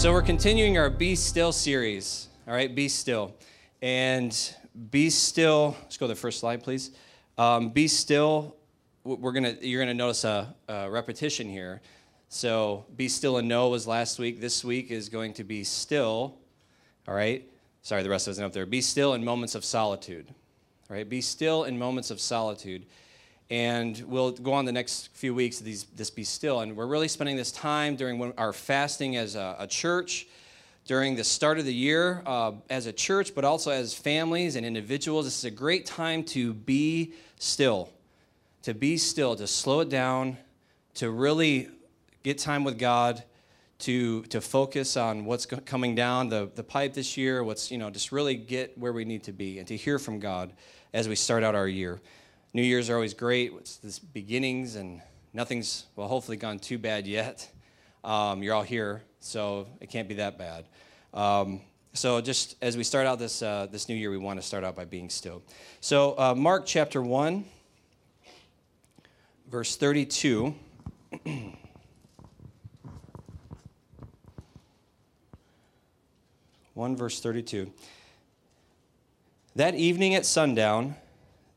So we're continuing our Be Still series. All right, Be Still. And Be Still, let's go to the first slide, please. Um, be Still, we're gonna, you're gonna notice a, a repetition here. So Be Still and Know was last week. This week is going to be Still, all right? Sorry, the rest us up there. Be Still in moments of solitude. All right, be still in moments of solitude and we'll go on the next few weeks these, this be still. And we're really spending this time during our fasting as a, a church during the start of the year uh, as a church but also as families and individuals this is a great time to be still to be still to slow it down to really get time with god to, to focus on what's coming down the, the pipe this year what's you know just really get where we need to be and to hear from god as we start out our year New Year's are always great. It's this beginnings, and nothing's, well, hopefully gone too bad yet. Um, you're all here, so it can't be that bad. Um, so just as we start out this, uh, this new year, we want to start out by being still. So uh, Mark chapter 1, verse 32. 1 verse 32. That evening at sundown,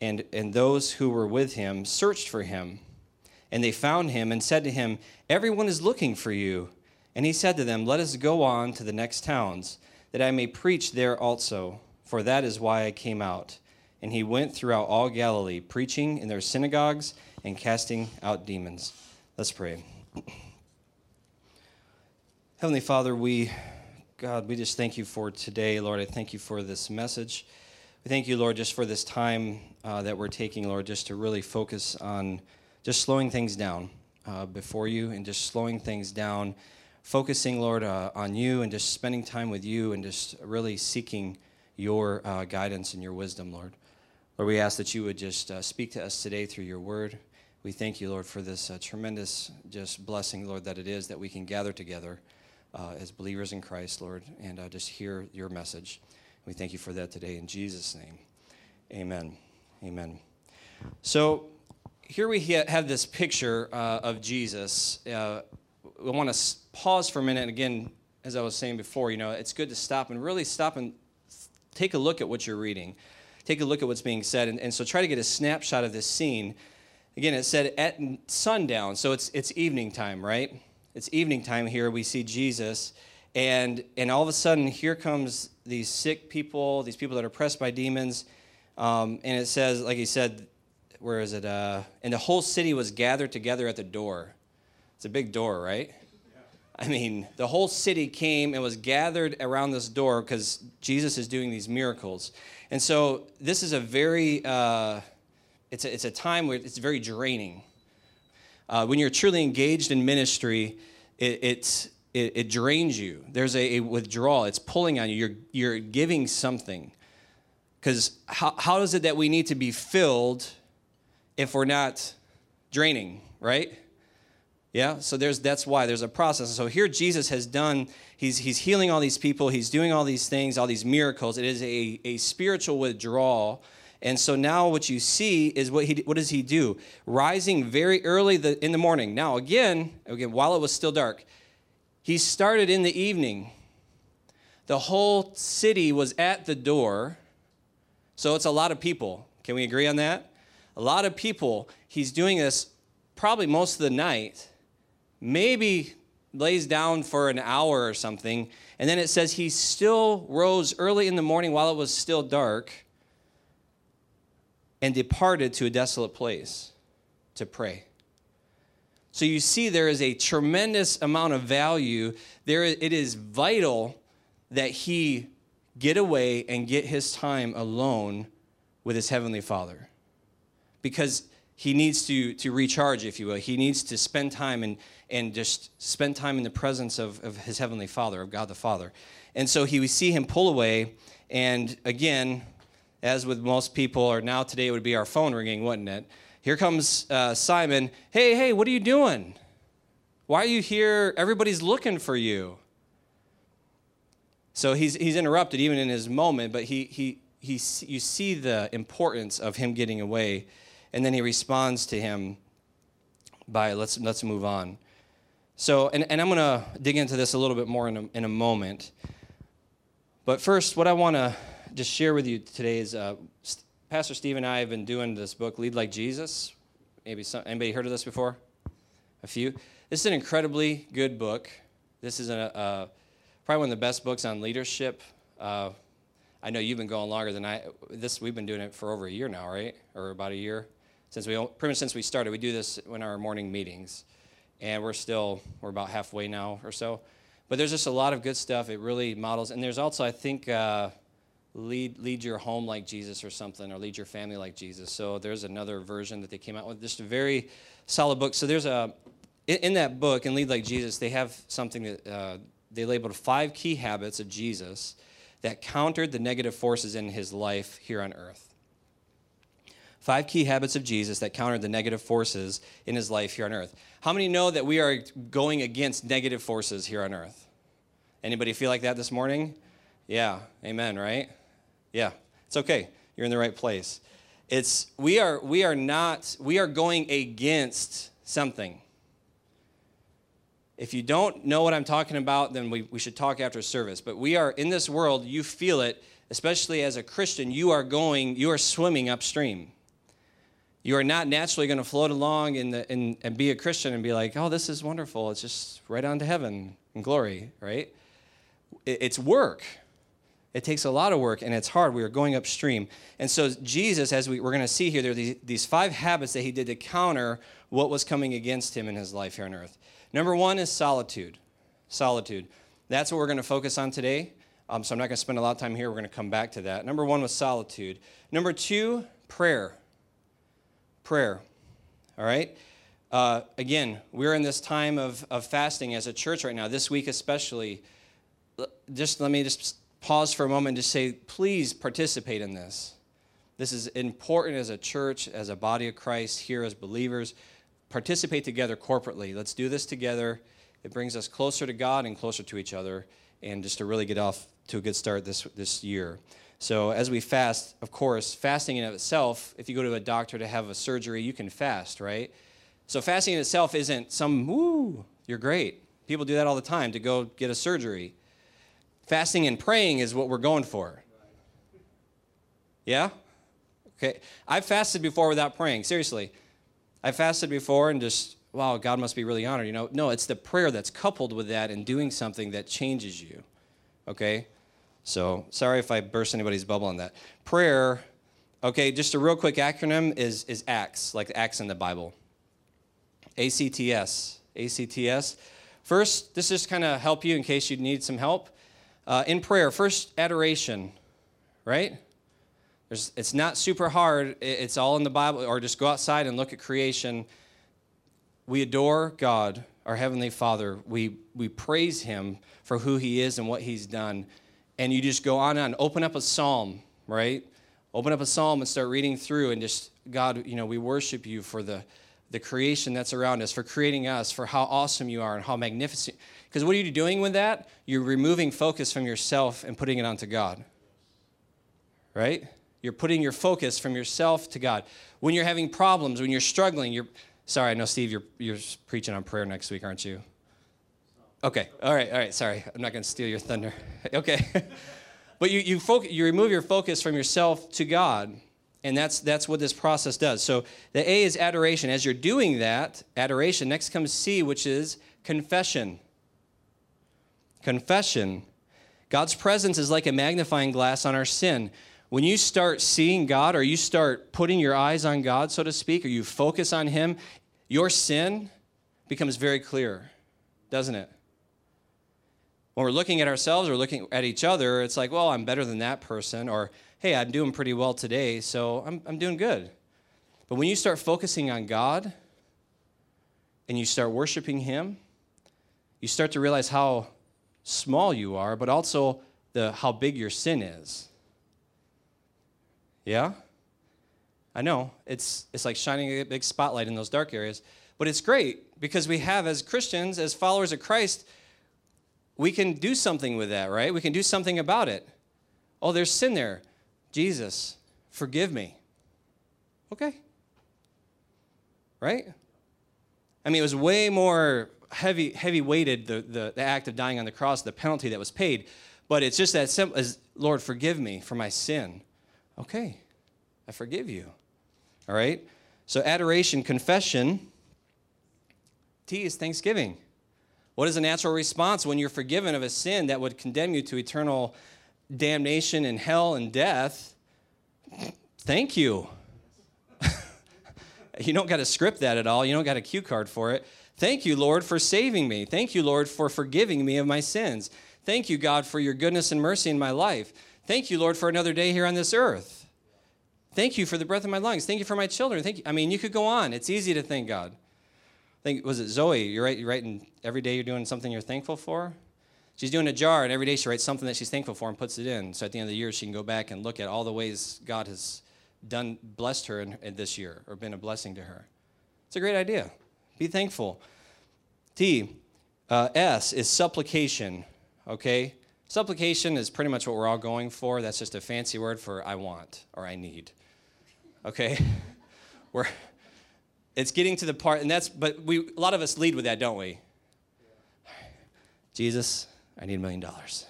and, and those who were with him searched for him. And they found him and said to him, Everyone is looking for you. And he said to them, Let us go on to the next towns, that I may preach there also, for that is why I came out. And he went throughout all Galilee, preaching in their synagogues and casting out demons. Let's pray. Heavenly Father, we, God, we just thank you for today, Lord. I thank you for this message. We thank you, Lord, just for this time uh, that we're taking, Lord, just to really focus on just slowing things down uh, before you and just slowing things down, focusing, Lord, uh, on you and just spending time with you and just really seeking your uh, guidance and your wisdom, Lord. Lord, we ask that you would just uh, speak to us today through your word. We thank you, Lord, for this uh, tremendous just blessing, Lord, that it is that we can gather together as believers in Christ, Lord, and just hear your message. We thank you for that today in Jesus' name. Amen. Amen. So here we have this picture uh, of Jesus. Uh, we want to pause for a minute. Again, as I was saying before, you know, it's good to stop and really stop and take a look at what you're reading. Take a look at what's being said. And, and so try to get a snapshot of this scene. Again, it said at sundown, so it's, it's evening time, right? It's evening time here. We see Jesus and, and all of a sudden, here comes these sick people, these people that are oppressed by demons. Um, and it says, like he said, where is it? Uh, and the whole city was gathered together at the door. It's a big door, right? I mean, the whole city came and was gathered around this door because Jesus is doing these miracles. And so this is a very, uh, it's, a, it's a time where it's very draining. Uh, when you're truly engaged in ministry, it, it, it drains you. There's a, a, withdrawal. It's pulling on you. You're, you're giving something. Because how, how is it that we need to be filled if we're not draining, right? Yeah, so there's that's why there's a process. So here Jesus has done, he's he's healing all these people, he's doing all these things, all these miracles. It is a, a spiritual withdrawal. And so now what you see is what he what does he do? Rising very early the, in the morning. Now again, again, while it was still dark, he started in the evening. The whole city was at the door So it's a lot of people. Can we agree on that? A lot of people. He's doing this probably most of the night, maybe lays down for an hour or something. And then it says he still rose early in the morning while it was still dark and departed to a desolate place to pray. So you see, there is a tremendous amount of value. There, it is vital that he get away and get his time alone with his heavenly Father, because he needs to to recharge, if you will. He needs to spend time and and just spend time in the presence of, of his heavenly Father, of God the Father. And so he we see him pull away, and again, as with most people, or now today it would be our phone ringing, wouldn't it? Here comes uh, Simon. Hey, hey, what are you doing? Why are you here? Everybody's looking for you. So he's, he's interrupted even in his moment, but he, he, he, you see the importance of him getting away. And then he responds to him by, let's, let's move on. So, and, and I'm going to dig into this a little bit more in a, in a moment. But first, what I want to just share with you today is uh, Pastor Steve and I have been doing this book, Lead Like Jesus. Maybe some, anybody heard of this before? A few. This is an incredibly good book. This is a, uh, probably one of the best books on leadership. Uh, I know you've been going longer than I. This we've been doing it for over a year now, right? Or about a year since we pretty much since we started. We do this in our morning meetings, and we're still we're about halfway now or so. But there's just a lot of good stuff. It really models, and there's also I think uh, lead lead your home like Jesus or something, or lead your family like Jesus. So there's another version that they came out with. Just a very solid book. So there's a in, that book and Lead Like Jesus, they have something that uh, they labeled five key habits of Jesus that countered the negative forces in his life here on earth. Five key habits of Jesus that countered the negative forces in his life here on earth. How many know that we are going against negative forces here on earth? Anybody feel like that this morning? Yeah, amen, right? Yeah, it's okay. You're in the right place. It's we are we are not we are going against something. If you don't know what I'm talking about, then we, we should talk after service. But we are in this world, you feel it, especially as a Christian, you are going, you are swimming upstream. You are not naturally going to float along in the, in, and be a Christian and be like, oh, this is wonderful. It's just right on to heaven and glory, right? It, it's work. It takes a lot of work and it's hard. We are going upstream. And so, Jesus, as we, we're going to see here, there are these, these five habits that he did to counter what was coming against him in his life here on earth. Number one is solitude. Solitude. That's what we're going to focus on today. Um, so, I'm not going to spend a lot of time here. We're going to come back to that. Number one was solitude. Number two, prayer. Prayer. All right? Uh, again, we're in this time of, of fasting as a church right now, this week especially. Just let me just pause for a moment to say, please participate in this. This is important as a church, as a body of Christ, here as believers. Participate together corporately. Let's do this together. It brings us closer to God and closer to each other, and just to really get off to a good start this, this year. So, as we fast, of course, fasting in itself, if you go to a doctor to have a surgery, you can fast, right? So, fasting in itself isn't some, woo, you're great. People do that all the time to go get a surgery. Fasting and praying is what we're going for. Yeah? Okay. I've fasted before without praying. Seriously. I fasted before and just, wow, God must be really honored. You know, no, it's the prayer that's coupled with that and doing something that changes you. Okay? So sorry if I burst anybody's bubble on that. Prayer, okay, just a real quick acronym is, is ACTS, like ACTS in the Bible. ACTS. ACTS. First, this just kind of help you in case you need some help. Uh, in prayer, first, adoration, right? There's, it's not super hard. It's all in the Bible, or just go outside and look at creation. We adore God, our Heavenly Father. We, we praise Him for who He is and what He's done. And you just go on and on. Open up a psalm, right? Open up a psalm and start reading through and just, God, you know, we worship you for the, the creation that's around us, for creating us, for how awesome you are and how magnificent. Because what are you doing with that? You're removing focus from yourself and putting it onto God. Right? You're putting your focus from yourself to God. When you're having problems, when you're struggling, you're sorry, I know Steve, you're you're preaching on prayer next week, aren't you? Okay. All right, all right, sorry. I'm not gonna steal your thunder. okay. but you, you, focus, you remove your focus from yourself to God. And that's, that's what this process does. So the A is adoration. As you're doing that, adoration, next comes C, which is confession. Confession. God's presence is like a magnifying glass on our sin. When you start seeing God or you start putting your eyes on God, so to speak, or you focus on Him, your sin becomes very clear, doesn't it? When we're looking at ourselves or looking at each other, it's like, well, I'm better than that person, or hey, I'm doing pretty well today, so I'm, I'm doing good. But when you start focusing on God and you start worshiping Him, you start to realize how small you are, but also the, how big your sin is. Yeah? I know. It's, it's like shining a big spotlight in those dark areas. But it's great because we have, as Christians, as followers of Christ, we can do something with that, right? We can do something about it. Oh, there's sin there. Jesus, forgive me. Okay. Right? I mean, it was way more heavy, heavy weighted, the, the, the act of dying on the cross, the penalty that was paid. But it's just that simple as, Lord, forgive me for my sin. Okay, I forgive you. All right? So, adoration, confession. T is thanksgiving. What is a natural response when you're forgiven of a sin that would condemn you to eternal damnation and hell and death? Thank you. you don't got to script that at all. You don't got a cue card for it. Thank you, Lord, for saving me. Thank you, Lord, for forgiving me of my sins. Thank you, God, for your goodness and mercy in my life. Thank you, Lord, for another day here on this earth. Thank you for the breath of my lungs. Thank you for my children. Thank you. I mean, you could go on. It's easy to thank God. Think was it Zoe? You're right. You're writing every day. You're doing something you're thankful for. She's doing a jar, and every day she writes something that she's thankful for and puts it in. So at the end of the year, she can go back and look at all the ways God has done, blessed her in, in this year, or been a blessing to her. It's a great idea. Be thankful. T, uh, S is supplication, okay? Supplication is pretty much what we're all going for. That's just a fancy word for I want or I need, okay? we're, it's getting to the part, and that's, but we, a lot of us lead with that, don't we? Jesus, I need a million dollars.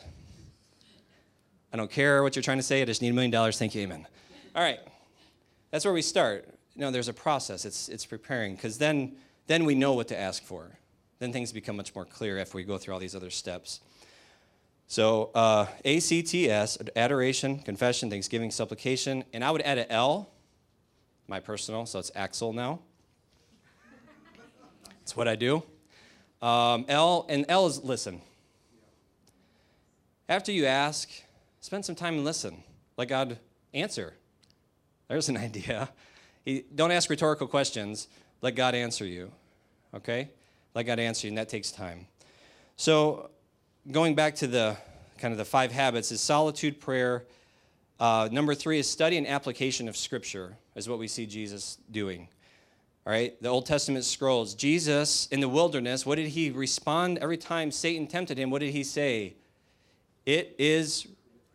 I don't care what you're trying to say, I just need a million dollars. Thank you, amen. All right, that's where we start. Know, there's a process, it's, it's preparing, because then, then we know what to ask for then things become much more clear if we go through all these other steps. So, uh, ACTS, adoration, confession, thanksgiving, supplication, and I would add an L, my personal, so it's Axel now. That's what I do. Um, L, and L is listen. After you ask, spend some time and listen. Let God answer. There's an idea. He, don't ask rhetorical questions. Let God answer you. Okay? let God answer you, and that takes time. So, going back to the kind of the five habits is solitude, prayer. Uh, number three is study and application of Scripture, is what we see Jesus doing. All right, the Old Testament scrolls. Jesus in the wilderness, what did he respond every time Satan tempted him? What did he say? It is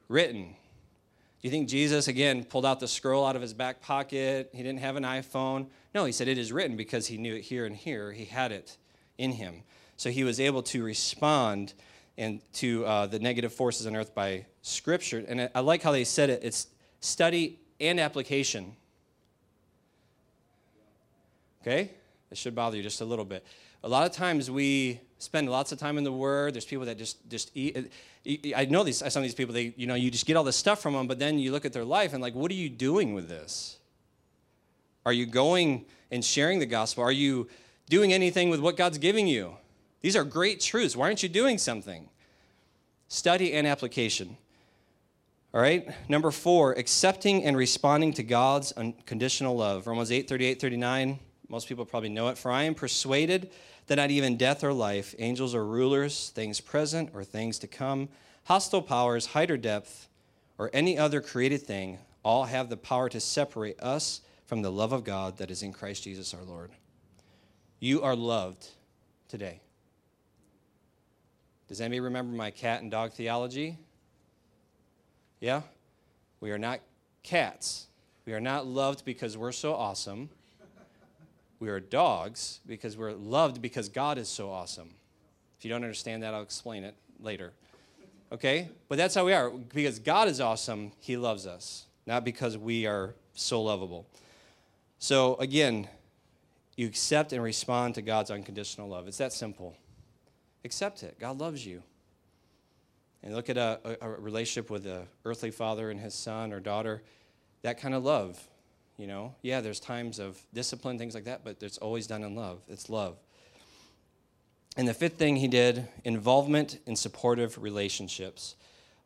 written. Do you think Jesus, again, pulled out the scroll out of his back pocket? He didn't have an iPhone. No, he said, It is written because he knew it here and here. He had it in him. So he was able to respond and to uh, the negative forces on earth by scripture. And I like how they said it it's study and application. Okay? It should bother you just a little bit. A lot of times we spend lots of time in the Word. There's people that just just eat. I know these some of these people. They you know you just get all this stuff from them, but then you look at their life and like, what are you doing with this? Are you going and sharing the gospel? Are you doing anything with what God's giving you. These are great truths. Why aren't you doing something? Study and application. All right? Number four, accepting and responding to God's unconditional love. Romans 8 38 39. Most people probably know it. For I am persuaded that not even death or life, angels or rulers, things present or things to come, hostile powers, height or depth, or any other created thing, all have the power to separate us from the love of God that is in Christ Jesus our Lord. You are loved today. Does anybody remember my cat and dog theology? Yeah? We are not cats. We are not loved because we're so awesome. We are dogs because we're loved because God is so awesome. If you don't understand that, I'll explain it later. Okay? But that's how we are. Because God is awesome, He loves us, not because we are so lovable. So, again, you accept and respond to God's unconditional love. It's that simple. Accept it. God loves you. And look at a, a, relationship with an earthly father and his son or daughter, that kind of love. You know, yeah, there's times of discipline, things like that, but it's always done in love. It's love. And the fifth thing he did involvement in supportive relationships.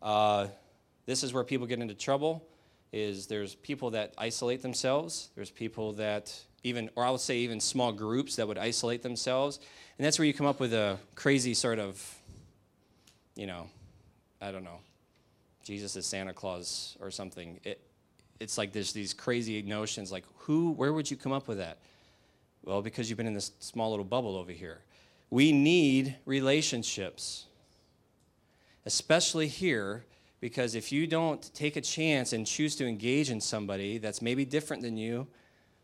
Uh, this is where people get into trouble is there's people that isolate themselves. There's people that even or i would say even small groups that would isolate themselves. And that's where you come up with a crazy sort of you know i don't know jesus is santa claus or something. It, it's like there's these crazy notions like who where would you come up with that? Well because you've been in this small little bubble over here. We need relationships, especially here, because if you don't take a chance and choose to engage in somebody that's maybe different than you,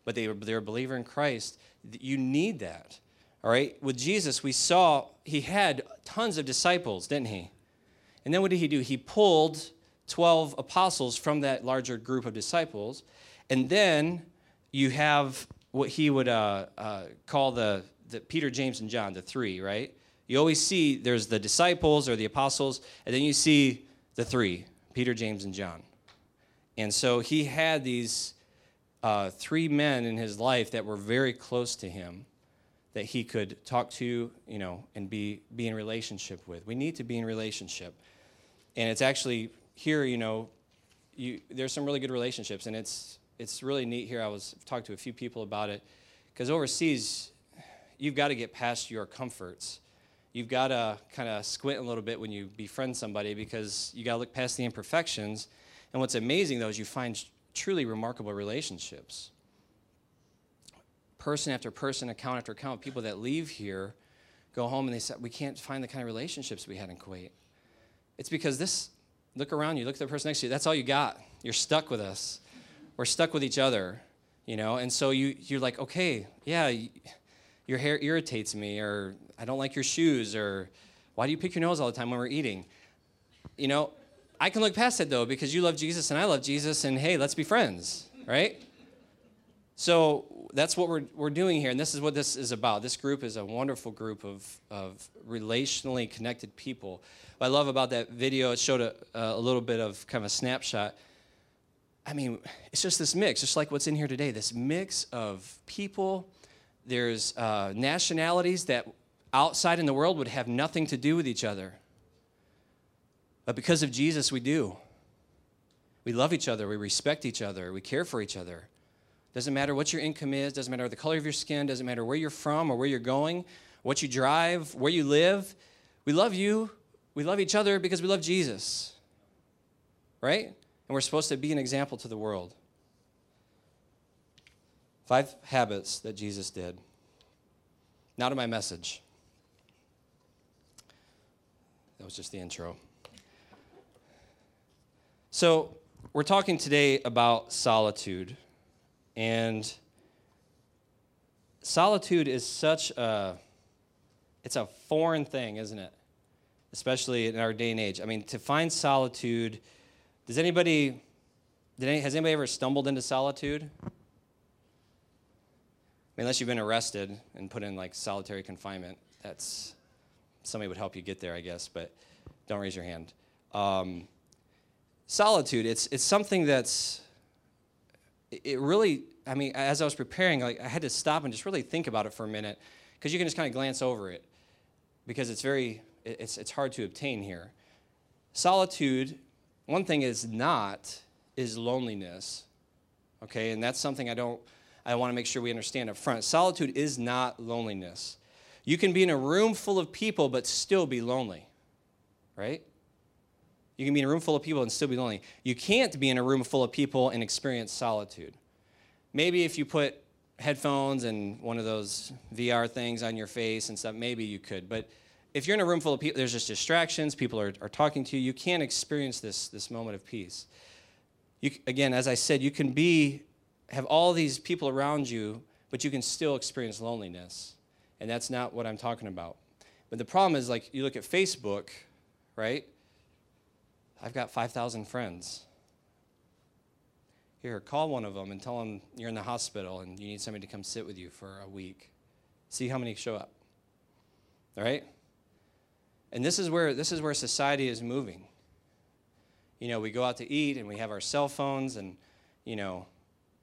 but they, they're a believer in Christ, you need that. All right? With Jesus, we saw he had tons of disciples, didn't he? And then what did he do? He pulled 12 apostles from that larger group of disciples. And then you have what he would uh, uh, call the the Peter, James, and John, the three, right? You always see there's the disciples or the apostles, and then you see the three Peter, James, and John. And so he had these uh, three men in his life that were very close to him that he could talk to, you know, and be, be in relationship with. We need to be in relationship. And it's actually here, you know, you, there's some really good relationships, and it's, it's really neat here. I was talked to a few people about it because overseas, you've got to get past your comforts. You've got to kind of squint a little bit when you befriend somebody because you got to look past the imperfections. And what's amazing, though, is you find truly remarkable relationships. Person after person, account after account, people that leave here go home and they say, We can't find the kind of relationships we had in Kuwait. It's because this, look around you, look at the person next to you, that's all you got. You're stuck with us. We're stuck with each other, you know? And so you, you're like, okay, yeah, your hair irritates me, or I don't like your shoes, or why do you pick your nose all the time when we're eating? You know, I can look past it though because you love Jesus and I love Jesus, and hey, let's be friends, right? So that's what we're, we're doing here, and this is what this is about. This group is a wonderful group of, of relationally connected people. What I love about that video, it showed a, a little bit of kind of a snapshot. I mean, it's just this mix, just like what's in here today, this mix of people there's uh, nationalities that outside in the world would have nothing to do with each other. But because of Jesus, we do. We love each other, we respect each other, we care for each other. Doesn't matter what your income is, doesn't matter the color of your skin, doesn't matter where you're from or where you're going, what you drive, where you live. We love you, we love each other because we love Jesus. Right? And we're supposed to be an example to the world. Five habits that Jesus did. Now to my message. That was just the intro. So, we're talking today about solitude. And solitude is such a it's a foreign thing, isn't it? Especially in our day and age. I mean, to find solitude, does anybody did any, has anybody ever stumbled into solitude? Unless you've been arrested and put in like solitary confinement, that's somebody would help you get there, I guess, but don't raise your hand. Um, solitude, it's, it's something that's, it really, I mean, as I was preparing, like, I had to stop and just really think about it for a minute because you can just kind of glance over it because it's very, it's, it's hard to obtain here. Solitude, one thing is not, is loneliness, okay? And that's something I don't, I want to make sure we understand up front. Solitude is not loneliness. You can be in a room full of people but still be lonely, right? You can be in a room full of people and still be lonely. You can't be in a room full of people and experience solitude. Maybe if you put headphones and one of those VR things on your face and stuff, maybe you could. But if you're in a room full of people, there's just distractions, people are, are talking to you, you can't experience this, this moment of peace. You, again, as I said, you can be have all these people around you, but you can still experience loneliness. And that's not what I'm talking about. But the problem is, like, you look at Facebook, right? I've got 5,000 friends. Here, call one of them and tell them you're in the hospital and you need somebody to come sit with you for a week. See how many show up. All right? And this is where this is where society is moving. You know, we go out to eat and we have our cell phones and you know,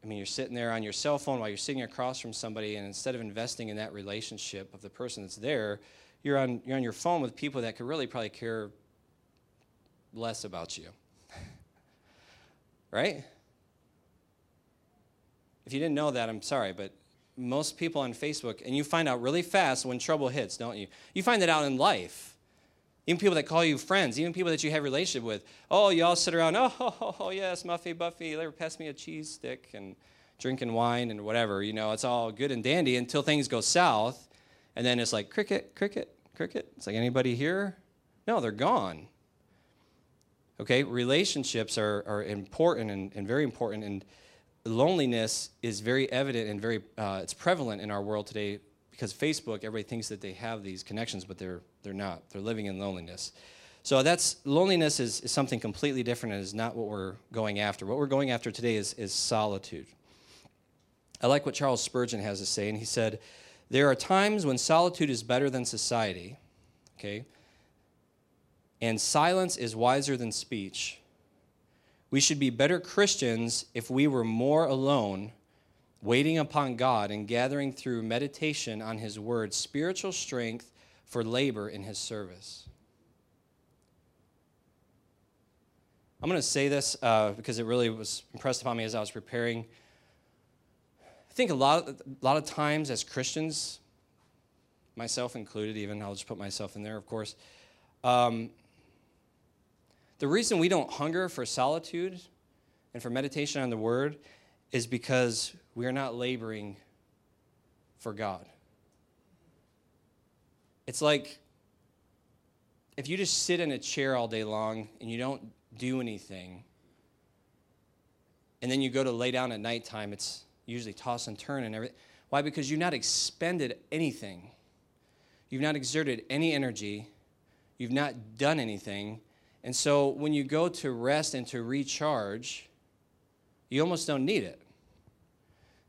I mean, you're sitting there on your cell phone while you're sitting across from somebody, and instead of investing in that relationship of the person that's there, you're on, you're on your phone with people that could really probably care less about you. right? If you didn't know that, I'm sorry, but most people on Facebook, and you find out really fast when trouble hits, don't you? You find that out in life. Even people that call you friends, even people that you have relationship with. Oh, you all sit around, oh, oh, oh, yes, Muffy, Buffy, they pass me a cheese stick and drinking wine and whatever. You know, it's all good and dandy until things go south. And then it's like, cricket, cricket, cricket. It's like, anybody here? No, they're gone. Okay, relationships are, are important and, and very important. And loneliness is very evident and very, uh, it's prevalent in our world today because Facebook, everybody thinks that they have these connections, but they're, they're not. They're living in loneliness. So that's loneliness is, is something completely different and is not what we're going after. What we're going after today is, is solitude. I like what Charles Spurgeon has to say, and he said, There are times when solitude is better than society, okay? And silence is wiser than speech. We should be better Christians if we were more alone waiting upon God and gathering through meditation on His Word spiritual strength for labor in His service. I'm going to say this uh, because it really was impressed upon me as I was preparing. I think a lot, of, a lot of times as Christians, myself included, even, I'll just put myself in there, of course, um, the reason we don't hunger for solitude and for meditation on the Word is because we are not laboring for God. It's like if you just sit in a chair all day long and you don't do anything, and then you go to lay down at nighttime, it's usually toss and turn and everything. Why? Because you've not expended anything. You've not exerted any energy. You've not done anything. And so when you go to rest and to recharge, you almost don't need it.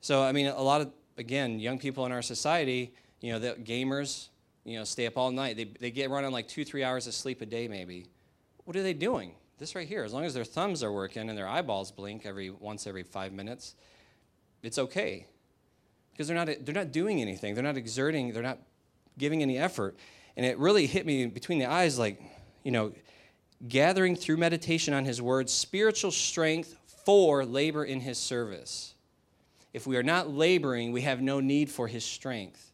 So, I mean, a lot of, again, young people in our society, you know, the gamers, you know, stay up all night. They, they get running like two, three hours of sleep a day, maybe. What are they doing? This right here, as long as their thumbs are working and their eyeballs blink every once every five minutes, it's okay. Because they're not, they're not doing anything. They're not exerting, they're not giving any effort. And it really hit me between the eyes like, you know, gathering through meditation on his word spiritual strength for labor in his service. If we are not laboring, we have no need for his strength.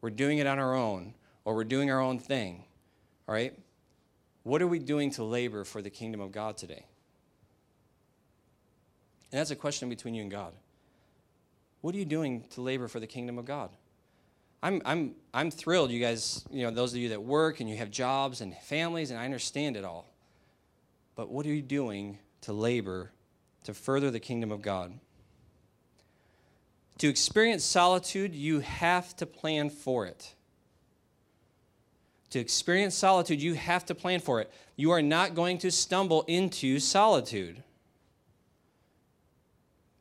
We're doing it on our own, or we're doing our own thing. All right? What are we doing to labor for the kingdom of God today? And that's a question between you and God. What are you doing to labor for the kingdom of God? I'm, I'm, I'm thrilled, you guys, you know, those of you that work and you have jobs and families, and I understand it all. But what are you doing to labor to further the kingdom of God. To experience solitude, you have to plan for it. To experience solitude, you have to plan for it. You are not going to stumble into solitude.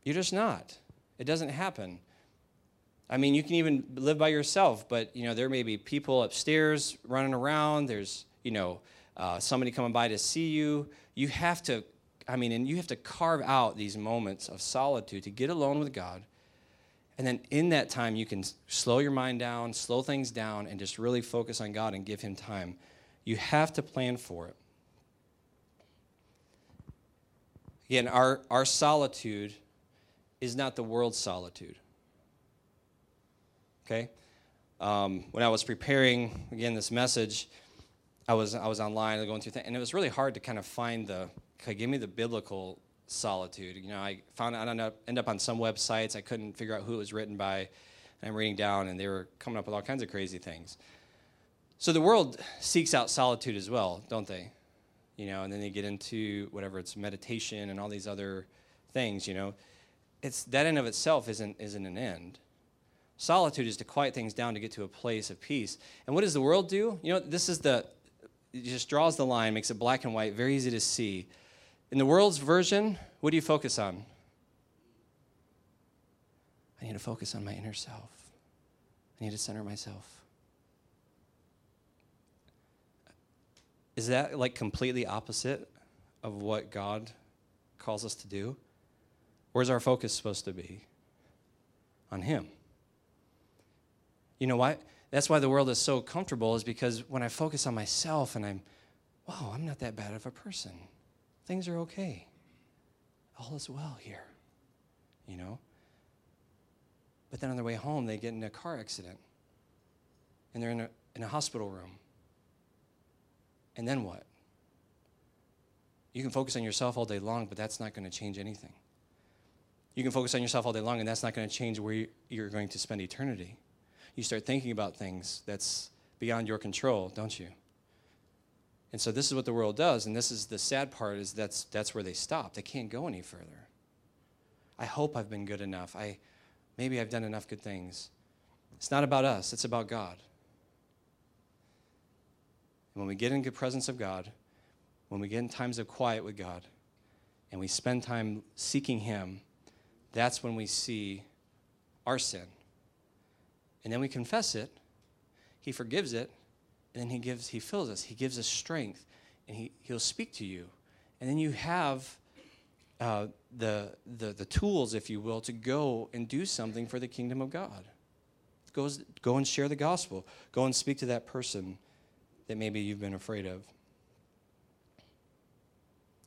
You're just not. It doesn't happen. I mean, you can even live by yourself, but you know there may be people upstairs running around. There's you know uh, somebody coming by to see you. You have to I mean, and you have to carve out these moments of solitude to get alone with God. And then in that time, you can slow your mind down, slow things down, and just really focus on God and give Him time. You have to plan for it. Again, our, our solitude is not the world's solitude. Okay? Um, when I was preparing, again, this message, I was, I was online going through things, and it was really hard to kind of find the, give me the biblical solitude. You know, I found I ended up, end up on some websites. I couldn't figure out who it was written by. And I'm reading down, and they were coming up with all kinds of crazy things. So the world seeks out solitude as well, don't they? You know, and then they get into whatever it's meditation and all these other things. You know, it's that in of itself isn't isn't an end. Solitude is to quiet things down to get to a place of peace. And what does the world do? You know, this is the it just draws the line, makes it black and white, very easy to see. In the world's version, what do you focus on? I need to focus on my inner self. I need to center myself. Is that like completely opposite of what God calls us to do? Where's our focus supposed to be? On Him. You know why? That's why the world is so comfortable, is because when I focus on myself and I'm, wow, I'm not that bad of a person. Things are okay. All is well here. You know? But then on their way home, they get in a car accident and they're in a, in a hospital room. And then what? You can focus on yourself all day long, but that's not going to change anything. You can focus on yourself all day long, and that's not going to change where you're going to spend eternity. You start thinking about things that's beyond your control, don't you? And so this is what the world does, and this is the sad part is that's that's where they stop. They can't go any further. I hope I've been good enough. I maybe I've done enough good things. It's not about us, it's about God. And when we get in the presence of God, when we get in times of quiet with God, and we spend time seeking Him, that's when we see our sin. And then we confess it, He forgives it, and then He gives, He fills us, He gives us strength, and He, He'll speak to you. And then you have uh, the, the, the tools, if you will, to go and do something for the kingdom of God. Go, go and share the gospel. Go and speak to that person that maybe you've been afraid of.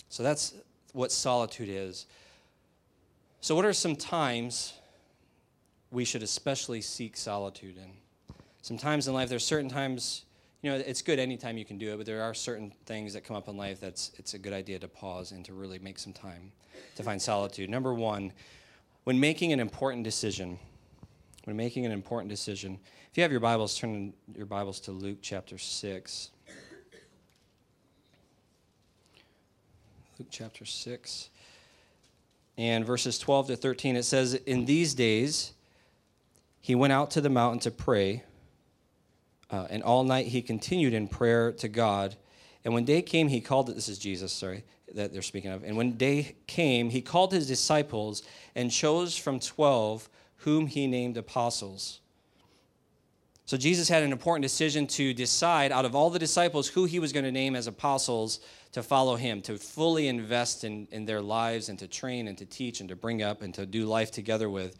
So that's what solitude is. So, what are some times we should especially seek solitude in? Sometimes in life, there's certain times, you know, it's good anytime you can do it, but there are certain things that come up in life that's it's a good idea to pause and to really make some time to find solitude. Number one, when making an important decision, when making an important decision, if you have your Bibles, turn your Bibles to Luke chapter 6. Luke chapter 6. And verses 12 to 13, it says, In these days he went out to the mountain to pray, uh, and all night he continued in prayer to God. And when day came, he called, this is Jesus, sorry, that they're speaking of. And when day came, he called his disciples and chose from 12 whom he named apostles. So Jesus had an important decision to decide out of all the disciples who he was going to name as apostles to follow him, to fully invest in, in their lives and to train and to teach and to bring up and to do life together with.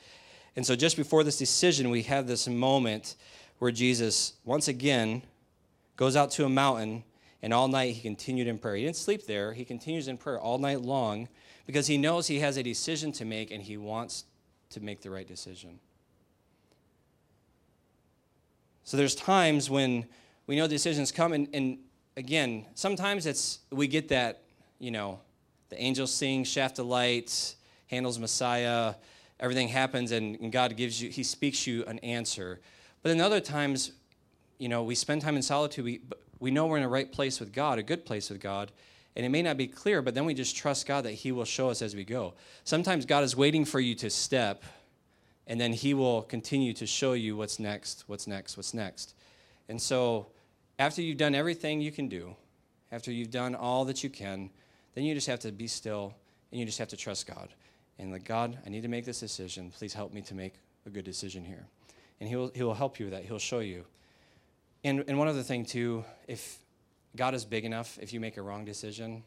And so just before this decision, we have this moment where Jesus, once again, goes out to a mountain and all night he continued in prayer. He didn't sleep there, he continues in prayer all night long because he knows he has a decision to make and he wants to make the right decision. So there's times when we know decisions come, and, and again, sometimes it's we get that, you know, the angels sing, shaft of light, Handel's Messiah, everything happens, and, and God gives you, He speaks you an answer. But then other times, you know, we spend time in solitude. We, we know we're in a right place with God, a good place with God, and it may not be clear, but then we just trust God that He will show us as we go. Sometimes God is waiting for you to step, and then He will continue to show you what's next, what's next, what's next. And so, after you've done everything you can do, after you've done all that you can, then you just have to be still and you just have to trust God. And like, God, I need to make this decision. Please help me to make a good decision here. And He'll, he'll help you with that, He'll show you. And, and one other thing, too, if God is big enough, if you make a wrong decision,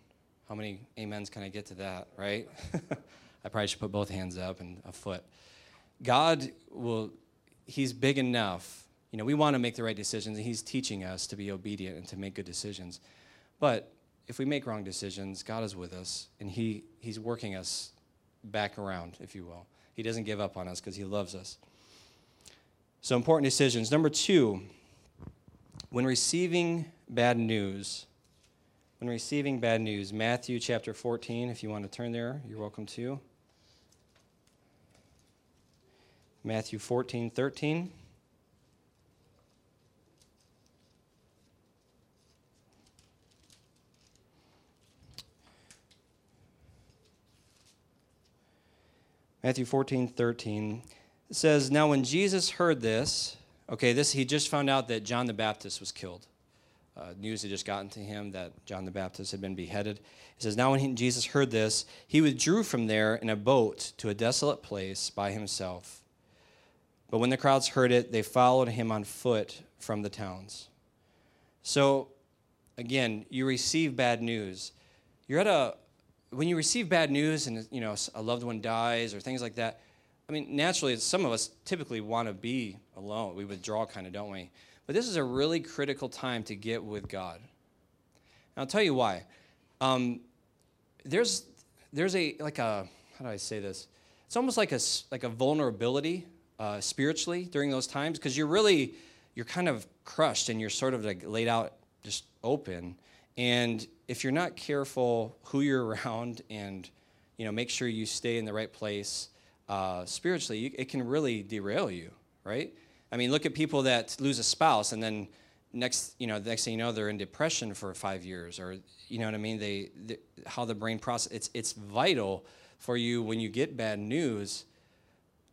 how many amens can I get to that, right? I probably should put both hands up and a foot. God will, He's big enough. You know, we want to make the right decisions, and He's teaching us to be obedient and to make good decisions. But if we make wrong decisions, God is with us, and he, He's working us back around, if you will. He doesn't give up on us because He loves us. So, important decisions. Number two, when receiving bad news, when receiving bad news, Matthew chapter 14, if you want to turn there, you're welcome to. Matthew 14, 13. Matthew 14, 13. It says, Now when Jesus heard this, Okay, this he just found out that John the Baptist was killed. uh, news had just gotten to him that John the Baptist had been beheaded. It says, Now when he, Jesus heard this, he withdrew from there in a boat to a desolate place by himself. But when the crowds heard it, they followed him on foot from the towns. So, again, you receive bad news. You're at a, when you receive bad news and, you know, a loved one dies or things like that, I mean, naturally, some of us typically want to be alone. We withdraw kind of, don't we? But this is a really critical time to get with God. And I'll tell you why. Um, there's there's a like a how do I say this? It's almost like a like a vulnerability uh, spiritually during those times because you're really you're kind of crushed and you're sort of like laid out just open. And if you're not careful who you're around and you know make sure you stay in the right place uh, spiritually, you, it can really derail you, right? I mean, look at people that lose a spouse and then next, you know, the next thing you know, they're in depression for five years, or you know what I mean? They, they how the brain process. It's it's vital for you when you get bad news.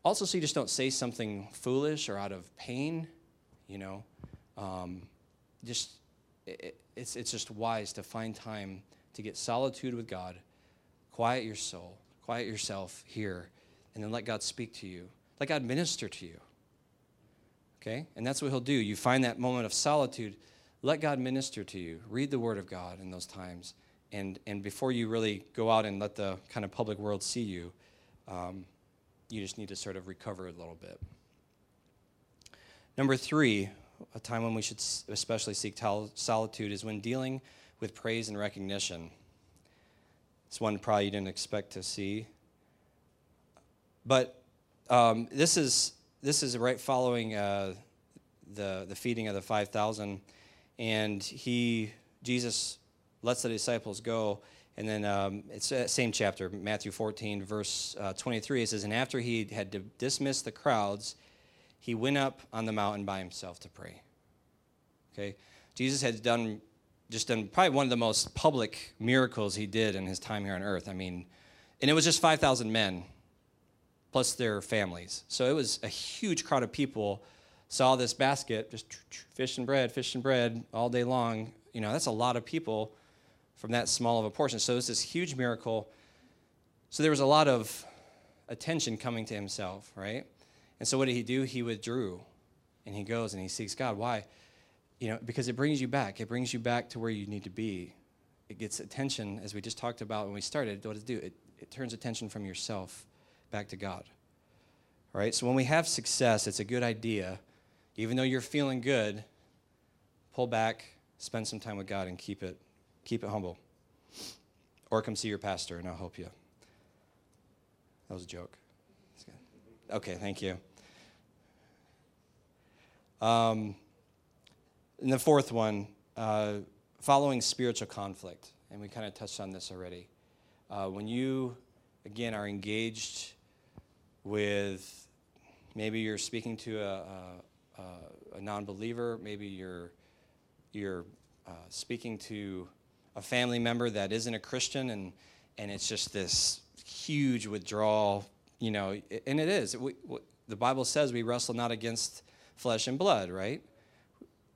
Also, so you just don't say something foolish or out of pain, you know. Um, just it, it's it's just wise to find time to get solitude with God, quiet your soul, quiet yourself here, and then let God speak to you. Let God minister to you. Okay? And that's what he'll do. You find that moment of solitude, let God minister to you. Read the word of God in those times. And, and before you really go out and let the kind of public world see you, um, you just need to sort of recover a little bit. Number three, a time when we should especially seek solitude is when dealing with praise and recognition. It's one probably you didn't expect to see. But um, this is this is right following uh, the, the feeding of the 5,000. And he, Jesus lets the disciples go. And then um, it's the same chapter, Matthew 14, verse uh, 23. It says, And after he had dismissed the crowds, he went up on the mountain by himself to pray. Okay? Jesus had done just done probably one of the most public miracles he did in his time here on earth. I mean, and it was just 5,000 men plus their families. So it was a huge crowd of people saw this basket, just fish and bread, fish and bread all day long. You know, that's a lot of people from that small of a portion. So it was this huge miracle. So there was a lot of attention coming to himself, right? And so what did he do? He withdrew and he goes and he seeks God. Why? You know, because it brings you back. It brings you back to where you need to be. It gets attention, as we just talked about when we started. What does it do? It, it turns attention from yourself back to God. All right? So when we have success, it's a good idea. Even though you're feeling good, pull back, spend some time with God, and keep it, keep it humble. Or come see your pastor, and I'll help you. That was a joke. Okay, thank you. Um, and the fourth one, uh, following spiritual conflict. And we kind of touched on this already. Uh, when you, again, are engaged with maybe you're speaking to a, a, a non believer, maybe you're, you're uh, speaking to a family member that isn't a Christian, and, and it's just this huge withdrawal, you know, and it is. We, the Bible says we wrestle not against flesh and blood, right?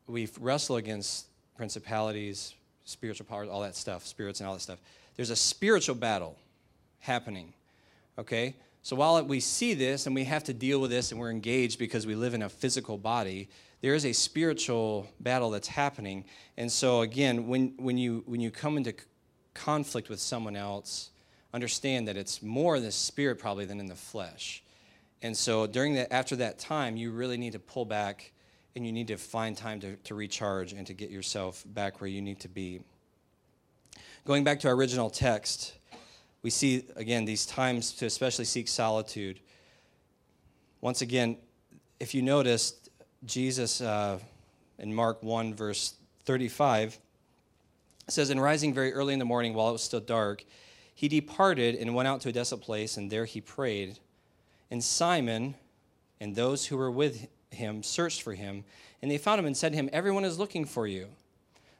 We wrestle against principalities, spiritual powers, all that stuff, spirits and all that stuff. There's a spiritual battle happening, okay? So while we see this and we have to deal with this and we're engaged because we live in a physical body, there is a spiritual battle that's happening. And so again, when, when, you, when you come into conflict with someone else, understand that it's more in the spirit probably than in the flesh. And so during that, after that time, you really need to pull back and you need to find time to, to recharge and to get yourself back where you need to be. Going back to our original text, we see, again, these times to especially seek solitude. Once again, if you noticed, Jesus uh, in Mark 1, verse 35, says, And rising very early in the morning while it was still dark, he departed and went out to a desolate place, and there he prayed. And Simon and those who were with him searched for him, and they found him and said to him, Everyone is looking for you.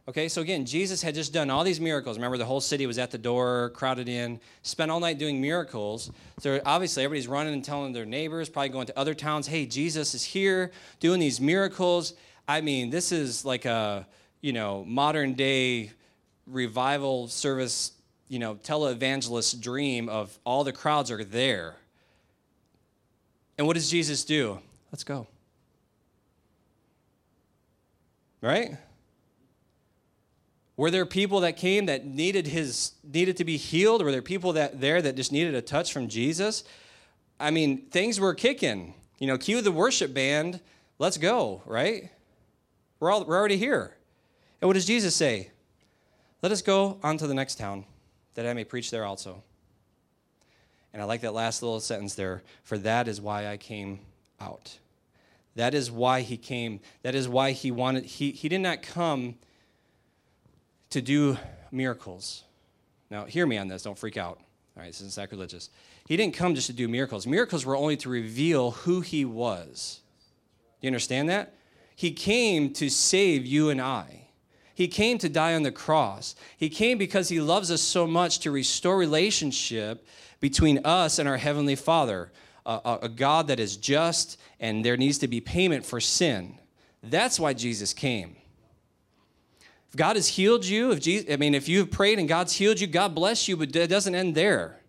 Okay, so again, Jesus had just done all these miracles. Remember, the whole city was at the door, crowded in, spent all night doing miracles. So obviously, everybody's running and telling their neighbors, probably going to other towns, hey, Jesus is here doing these miracles. I mean, this is like a, you know, modern day revival service, you know, televangelist dream of all the crowds are there. And what does Jesus do? Let's go. Right? Were there people that came that needed his needed to be healed? Were there people that there that just needed a touch from Jesus? I mean, things were kicking. You know, cue the worship band. Let's go, right? We're all we're already here. And what does Jesus say? Let us go on to the next town, that I may preach there also. And I like that last little sentence there, for that is why I came out. That is why he came. That is why he wanted, he, he did not come to do miracles. Now, hear me on this, don't freak out. All right, this isn't sacrilegious. He didn't come just to do miracles. Miracles were only to reveal who he was. You understand that? He came to save you and I. He came to die on the cross. He came because he loves us so much to restore relationship between us and our Heavenly Father, a, a, God that is just and there needs to be payment for sin. That's why Jesus came. If God has healed you, if Jesus, I mean, if you've prayed and God's healed you, God bless you, but it doesn't end there.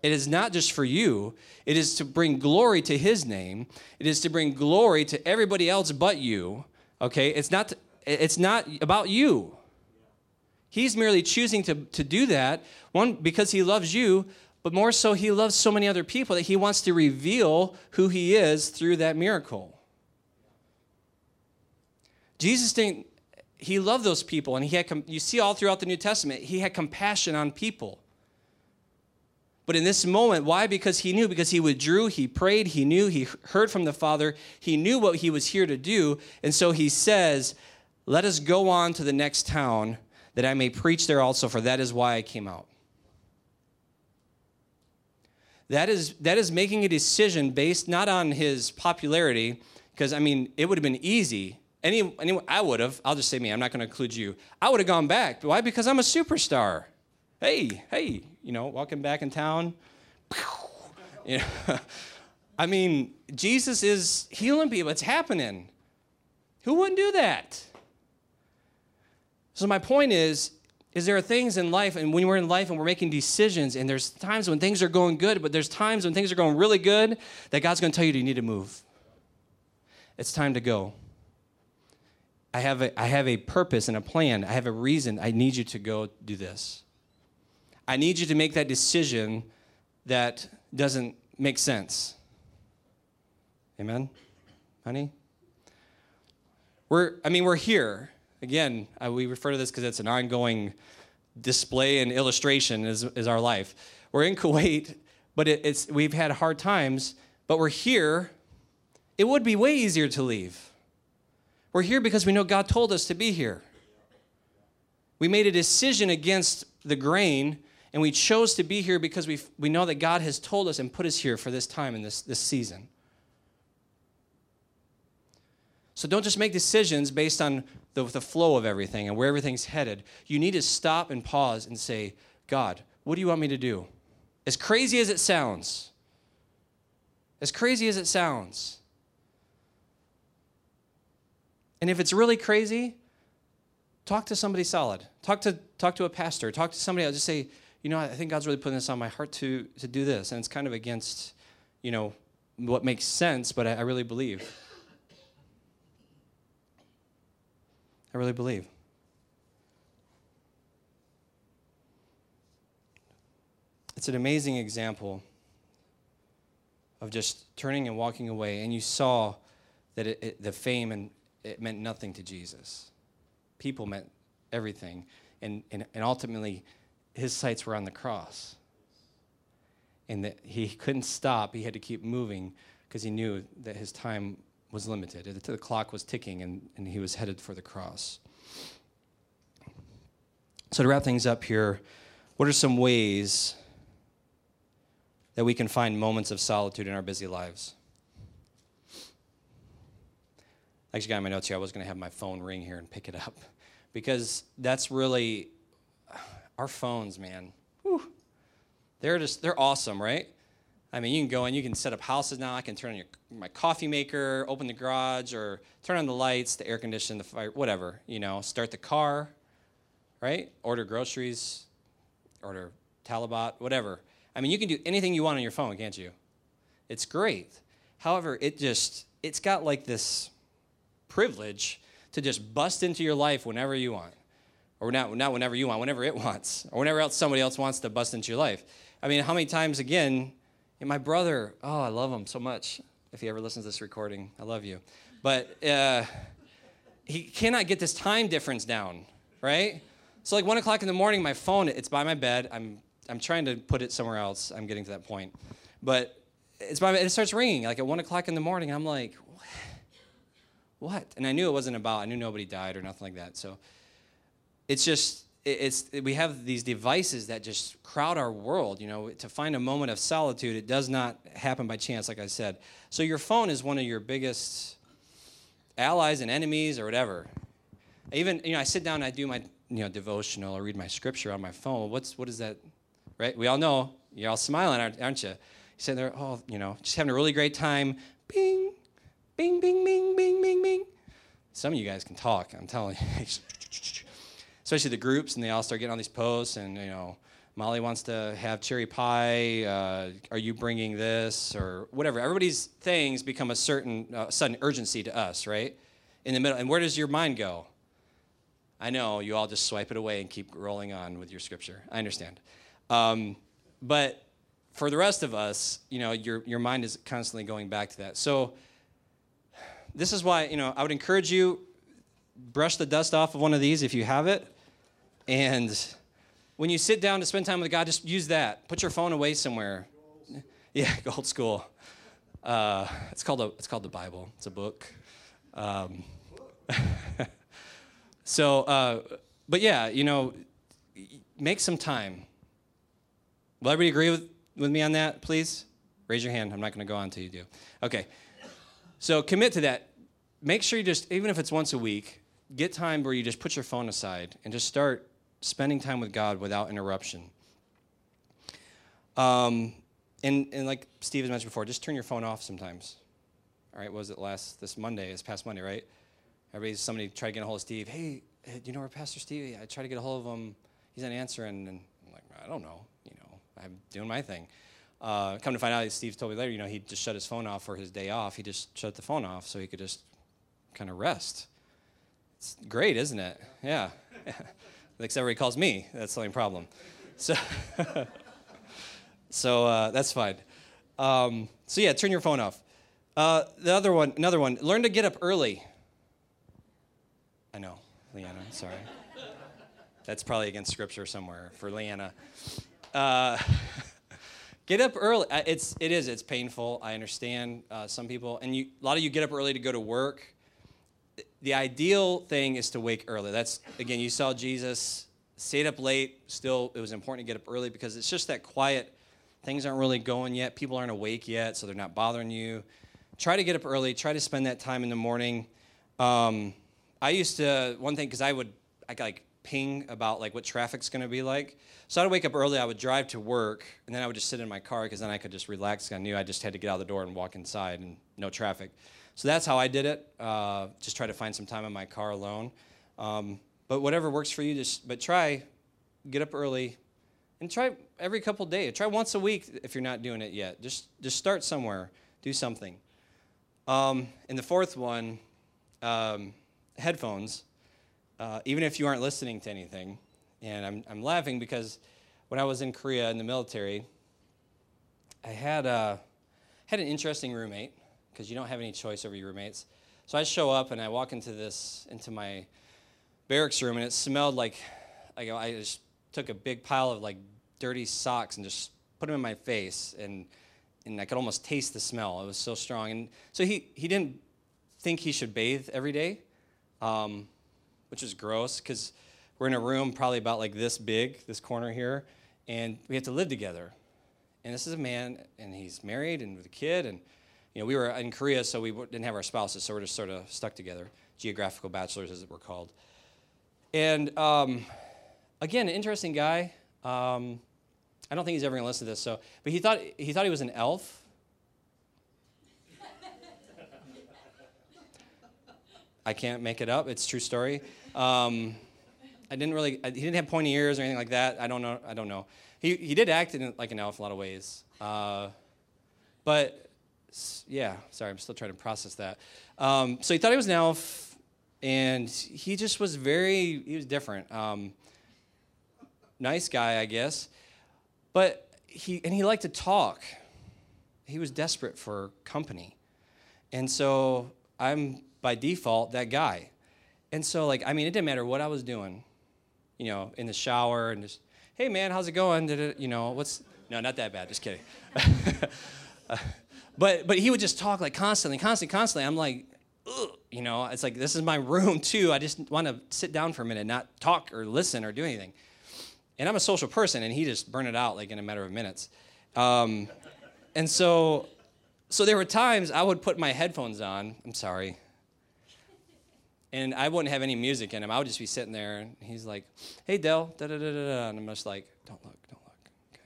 It is not just for you, it is to bring glory to His name. It is to bring glory to everybody else but you. Okay? It's not, it's not about you. He's merely choosing to, to do that, one, because He loves you, but more so, He loves so many other people that He wants to reveal who He is through that miracle. Jesus didn't he loved those people and he had you see all throughout the new testament he had compassion on people. But in this moment why? Because he knew because he withdrew he prayed he knew he heard from the father he knew what he was here to do and so he says let us go on to the next town that i may preach there also for that is why i came out. That is that is making a decision based not on his popularity because i mean it would have been easy any, anyone, I would have, I'll just say me, I'm not going to include you. I would have gone back. Why? Because I'm a superstar. Hey, hey, you know, walking back in town. You know, I mean, Jesus is healing people. It's happening. Who wouldn't do that? So my point is, is there are things in life, and when we're in life and we're making decisions, and there's times when things are going good, but there's times when things are going really good, that God's going to tell you you need to move. It's time to go. I have, a, I have a purpose and a plan. I have a reason. I need you to go do this. I need you to make that decision that doesn't make sense. Amen? Honey? We're, I mean, we're here. Again, I, we refer to this because it's an ongoing display and illustration is, is our life. We're in Kuwait, but it, it's, we've had hard times, but we're here. It would be way easier to leave. We're here because we know God told us to be here. We made a decision against the grain, and we chose to be here because we, we know that God has told us and put us here for this time and this, this season. So don't just make decisions based on the, the flow of everything and where everything's headed. You need to stop and pause and say, God, what do you want me to do? As crazy as it sounds, as crazy as it sounds, and if it's really crazy, talk to somebody solid. Talk to talk to a pastor. Talk to somebody I'll Just say, you know, I think God's really putting this on my heart to to do this, and it's kind of against, you know, what makes sense, but I, I really believe. I really believe. It's an amazing example of just turning and walking away, and you saw that it, it, the fame and it meant nothing to Jesus. People meant everything. And, and, and ultimately, his sights were on the cross. And that he couldn't stop, he had to keep moving because he knew that his time was limited. The clock was ticking, and, and he was headed for the cross. So, to wrap things up here, what are some ways that we can find moments of solitude in our busy lives? I actually got in my notes here. I was going to have my phone ring here and pick it up because that's really our phones, man. Whew, they're just they're awesome, right? I mean, you can go in, you can set up houses now. I can turn on your, my coffee maker, open the garage, or turn on the lights, the air conditioner, the fire, whatever, you know, start the car, right? Order groceries, order Talabat, whatever. I mean, you can do anything you want on your phone, can't you? It's great. However, it just, it's got like this privilege to just bust into your life whenever you want. Or not, not whenever you want, whenever it wants. Or whenever else somebody else wants to bust into your life. I mean, how many times again, my brother, oh, I love him so much. If he ever listens to this recording, I love you. But uh, he cannot get this time difference down, right? So like one o'clock in the morning, my phone, it's by my bed. I'm I'm trying to put it somewhere else. I'm getting to that point, but it's by it starts ringing like at one o'clock in the morning. I'm like, what? And I knew it wasn't about. I knew nobody died or nothing like that. So it's just it's we have these devices that just crowd our world you know? To find a moment of solitude it does not happen by chance like i said. So your phone is one of your biggest allies and enemies or whatever. Even you know i sit down and i do my you know devotional or read my scripture on my phone. What's what is that right? We all know you're all smiling aren't you? You sitting there oh you know just having a really great time. Bing bing bing bing bing bing bing some of you guys can talk i'm telling you especially the groups, and they all start getting on these posts, and you know, Molly wants to have cherry pie. Uh, are you bringing this or whatever? Everybody's things become a certain uh, sudden urgency to us, right? In the middle, and where does your mind go? I know you all just swipe it away and keep rolling on with your scripture. I understand, um, but for the rest of us, you know, your your mind is constantly going back to that. So this is why you know I would encourage you brush the dust off of one of these if you have it and when you sit down to spend time with God, just use that. Put your phone away somewhere. Yeah, old school. Uh, it's called a, it's called the Bible. It's a book. Um, so, uh, but yeah, you know, make some time. Will everybody agree with, with me on that, please? Raise your hand. I'm not going to go on until you do. Okay. So commit to that. Make sure you just, even if it's once a week, get time where you just put your phone aside and just start spending time with God without interruption. Um, and, and like Steve has mentioned before, just turn your phone off sometimes. All right, was it last, this Monday, this past Monday, right? Everybody's, somebody tried to get a hold of Steve. Hey, do you know where Pastor Steve? I tried to get a hold of him. He's not answering. And I'm like, I don't know. You know, I'm doing my thing. Uh, come to find out, Steve told me later, you know, he just shut his phone off for his day off. He just shut the phone off so he could just kind of rest. It's great, isn't it? Yeah. Except everybody calls me. That's the only problem. So, so uh, that's fine. Um, so yeah, turn your phone off. Uh, the other one, another one. Learn to get up early. I know, Leanna. Sorry. That's probably against scripture somewhere for Leanna. Uh, get up early. Uh, it's it is. It's painful. I understand uh, some people, and you, a lot of you get up early to go to work the ideal thing is to wake early. That's, again, you saw Jesus stayed up late. Still, it was important to get up early because it's just that quiet. Things aren't really going yet. People aren't awake yet, so they're not bothering you. Try to get up early. Try to spend that time in the morning. Um, I used to, one thing, because I would, I like ping about like what traffic's going to be like. So I'd wake up early. I would drive to work, and then I would just sit in my car because then I could just relax. I knew I just had to get out of the door and walk inside, and no traffic. So that's how I did it. Uh, just try to find some time in my car alone. Um, but whatever works for you, just but try, get up early, and try every couple days. Try once a week if you're not doing it yet. Just just start somewhere. Do something. Um, and the fourth one, um, headphones. Uh, even if you aren't listening to anything, and I'm I'm laughing because when I was in Korea in the military, I had a had an interesting roommate because you don't have any choice over your roommates. So I show up and I walk into this into my barracks room and it smelled like like I just took a big pile of like dirty socks and just put them in my face and and I could almost taste the smell. It was so strong. And so he he didn't think he should bathe every day, um, which is gross because we're in a room probably about like this big, this corner here, and we have to live together. And this is a man, and he's married and with a kid, and you know, we were in Korea, so we didn't have our spouses, so we're just sort of stuck together, geographical bachelors, as it were called. And um, again, an interesting guy. Um, I don't think he's ever to listen to this. So, but he thought he thought he was an elf. I can't make it up. It's true story. Um, I didn't really. I, he didn't have pointy ears or anything like that. I don't know. I don't know. He he did act in, like an elf a lot of ways. Uh, but yeah, sorry, I'm still trying to process that. Um, so he thought he was an elf, and he just was very. He was different. Um, nice guy, I guess. But he and he liked to talk. He was desperate for company, and so I'm by default that guy. And so, like, I mean, it didn't matter what I was doing, you know, in the shower and just, hey, man, how's it going? Did it, you know, what's, no, not that bad, just kidding. but, but he would just talk like constantly, constantly, constantly. I'm like, Ugh, you know, it's like, this is my room too. I just want to sit down for a minute, not talk or listen or do anything. And I'm a social person, and he just burned it out like in a matter of minutes. Um, and so, so there were times I would put my headphones on. I'm sorry, and I wouldn't have any music in him. I would just be sitting there, and he's like, "Hey, Dell," da da da da da, and I'm just like, "Don't look, don't look." Okay.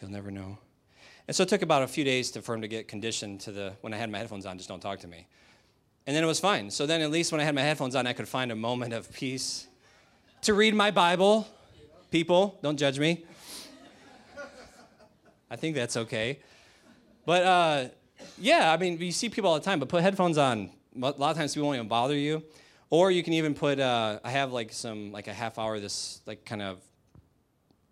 He'll never know. And so it took about a few days to, for him to get conditioned to the when I had my headphones on, just don't talk to me. And then it was fine. So then at least when I had my headphones on, I could find a moment of peace to read my Bible. People, don't judge me. I think that's okay. But uh, yeah, I mean, you see people all the time, but put headphones on a lot of times people won't even bother you. Or you can even put, uh, I have like some, like a half hour, this like kind of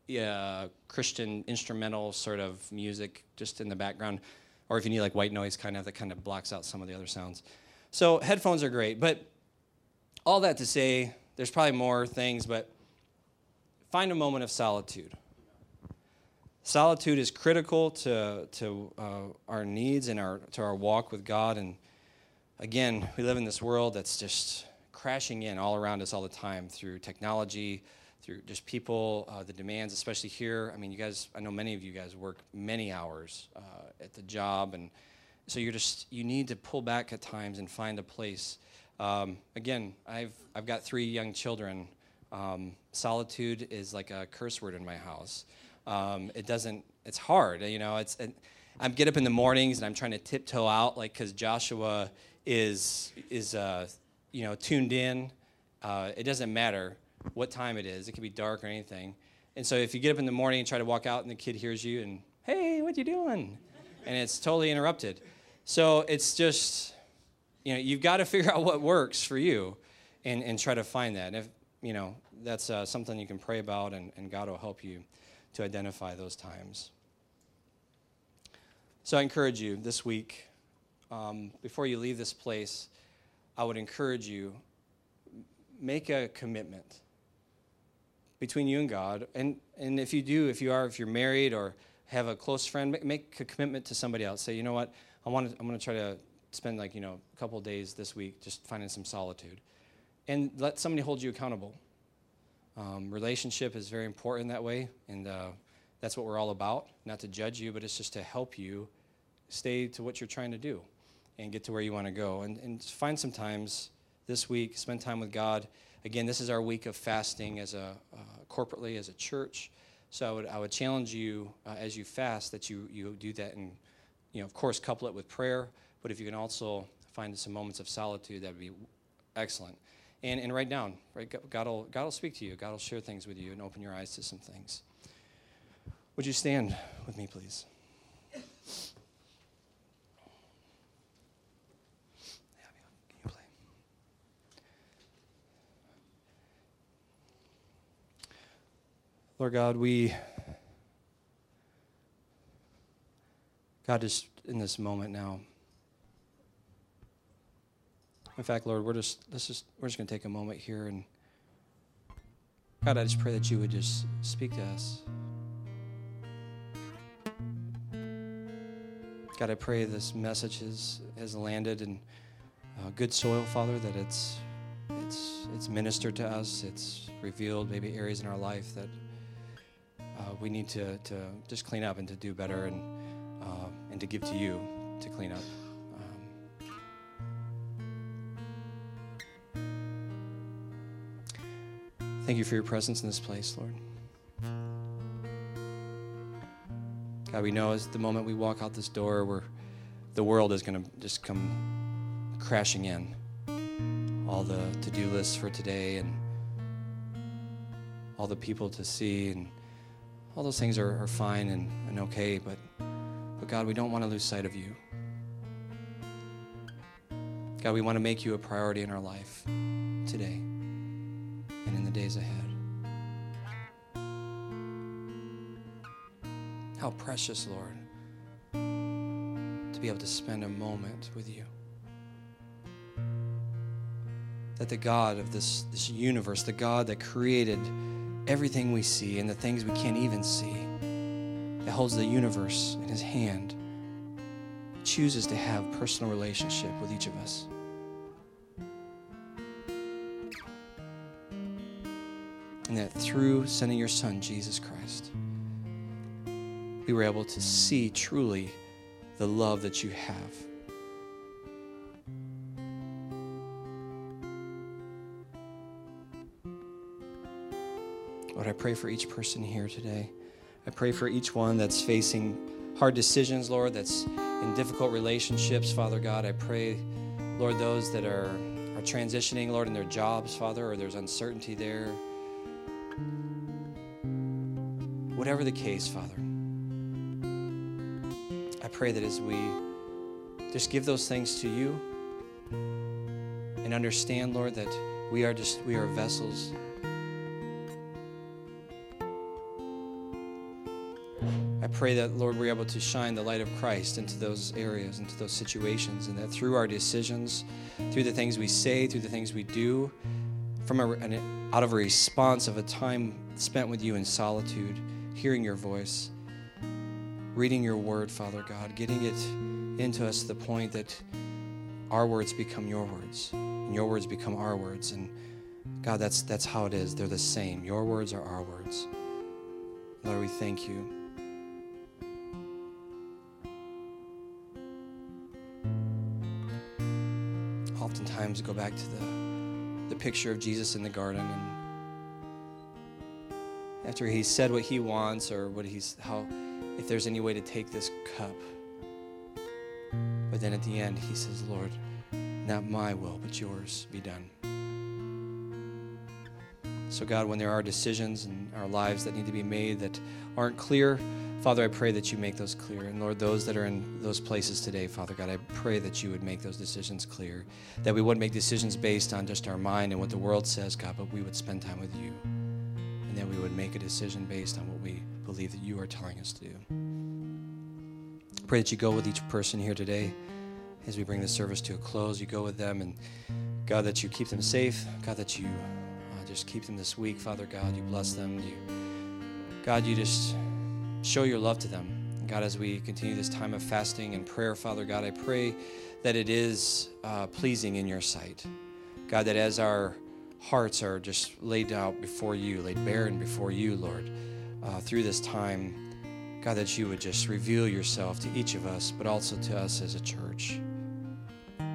yeah, Christian instrumental sort of music just in the background. Or if you need like white noise kind of, that kind of blocks out some of the other sounds. So headphones are great. But all that to say, there's probably more things, but find a moment of solitude. Solitude is critical to, to uh, our needs and our, to our walk with God. And again, we live in this world that's just crashing in all around us all the time through technology, through just people, uh, the demands, especially here. I mean, you guys, I know many of you guys work many hours uh, at the job, and so you're just, you need to pull back at times and find a place. Um, again, I've, I've got three young children. Um, solitude is like a curse word in my house. Um, it doesn't, it's hard, you know, it's, it, I get up in the mornings and I'm trying to tiptoe out, like, because Joshua is is uh, you know tuned in. Uh, it doesn't matter what time it is. It could be dark or anything. And so if you get up in the morning and try to walk out and the kid hears you and hey, what you doing? And it's totally interrupted. So it's just you know you've got to figure out what works for you and, and try to find that. And if you know that's uh, something you can pray about and, and God will help you to identify those times. So I encourage you this week um, before you leave this place, I would encourage you make a commitment between you and God. And, and if you do, if you are, if you're married or have a close friend, make a commitment to somebody else. Say, you know what, I want to, I'm going to try to spend like, you know, a couple days this week just finding some solitude. And let somebody hold you accountable. Um, relationship is very important that way, and uh, that's what we're all about. Not to judge you, but it's just to help you stay to what you're trying to do and get to where you want to go. And, and find some times this week, spend time with God. Again, this is our week of fasting as a uh, corporately as a church. So I would, I would challenge you uh, as you fast that you, you do that and, you know, of course, couple it with prayer. But if you can also find some moments of solitude, that would be excellent. And, and write down, right? God will, God will speak to you. God will share things with you and open your eyes to some things. Would you stand with me, please? Lord God, we, God, just in this moment now. In fact, Lord, we're just let's just we're just gonna take a moment here and God, I just pray that you would just speak to us. God, I pray this message has, has landed in uh, good soil, Father, that it's, it's, it's ministered to us, it's revealed maybe areas in our life that we need to, to just clean up and to do better and, uh, and to give to you to clean up. Um, thank you for your presence in this place, Lord. God, we know as the moment we walk out this door, we're, the world is going to just come crashing in. All the to do lists for today and all the people to see, and all those things are, are fine and, and okay, but, but God, we don't want to lose sight of you. God, we want to make you a priority in our life today and in the days ahead. How precious, Lord, to be able to spend a moment with you. That the God of this, this universe, the God that created everything we see and the things we can't even see, that holds the universe in his hand, chooses to have personal relationship with each of us. And that through sending your son, Jesus Christ, we were able to see truly the love that you have. Lord, I pray for each person here today. I pray for each one that's facing hard decisions, Lord, that's in difficult relationships, Father God. I pray, Lord, those that are, are transitioning, Lord, in their jobs, Father, or there's uncertainty there. Whatever the case, Father, I pray that as we just give those things to you and understand, Lord, that we are just, we are vessels. Pray that, Lord, we're able to shine the light of Christ into those areas, into those situations, and that through our decisions, through the things we say, through the things we do, from a, an, out of a response of a time spent with you in solitude, hearing your voice, reading your word, Father God, getting it into us to the point that our words become your words, and your words become our words. And God, that's, that's how it is. They're the same. Your words are our words. Lord, we thank you. Oftentimes, go back to the, the picture of Jesus in the garden and after he said what he wants or what he's how if there's any way to take this cup. But then at the end he says lord not my will but yours be done. So god when there are decisions in our lives that need to be made that aren't clear father i pray that you make those clear and lord those that are in those places today father god i pray that you would make those decisions clear that we wouldn't make decisions based on just our mind and what the world says god but we would spend time with you And that we would make a decision based on what we believe that you are telling us to do. Pray that you go with each person here today as we bring the service to a close. You go with them, and God, that you keep them safe. God, that you uh, just keep them this week. Father God, you bless them. You, God, you just show your love to them. God, as we continue this time of fasting and prayer, Father God, I pray that it is uh, pleasing in your sight. God, that as our hearts are just laid out before you, laid barren before you, Lord, uh, through this time. God, that you would just reveal yourself to each of us, but also to us as a church.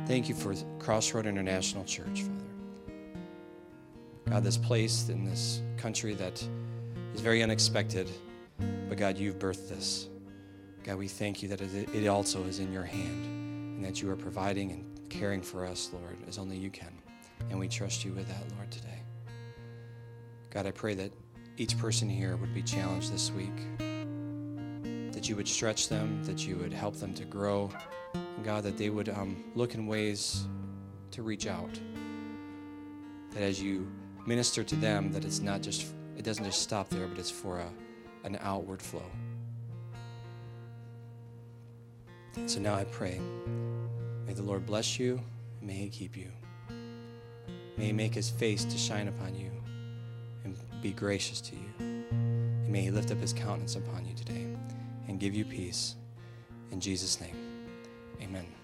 Thank you for Crossroad International Church, Father. God, this place in this country that is very unexpected, but God, you've birthed this. God, we thank you that it also is in your hand and that you are providing and caring for us, Lord, as only you can. And we trust you with that, Lord, today. God, I pray that each person here would be challenged this week, that you would stretch them, that you would help them to grow, and God, that they would um, look in ways to reach out. That as you minister to them, that it's not just, it doesn't just stop there, but it's for a, an outward flow. So now I pray, may the Lord bless you, and may He keep you. May he make his face to shine upon you and be gracious to you. And may he lift up his countenance upon you today and give you peace. In Jesus' name, amen.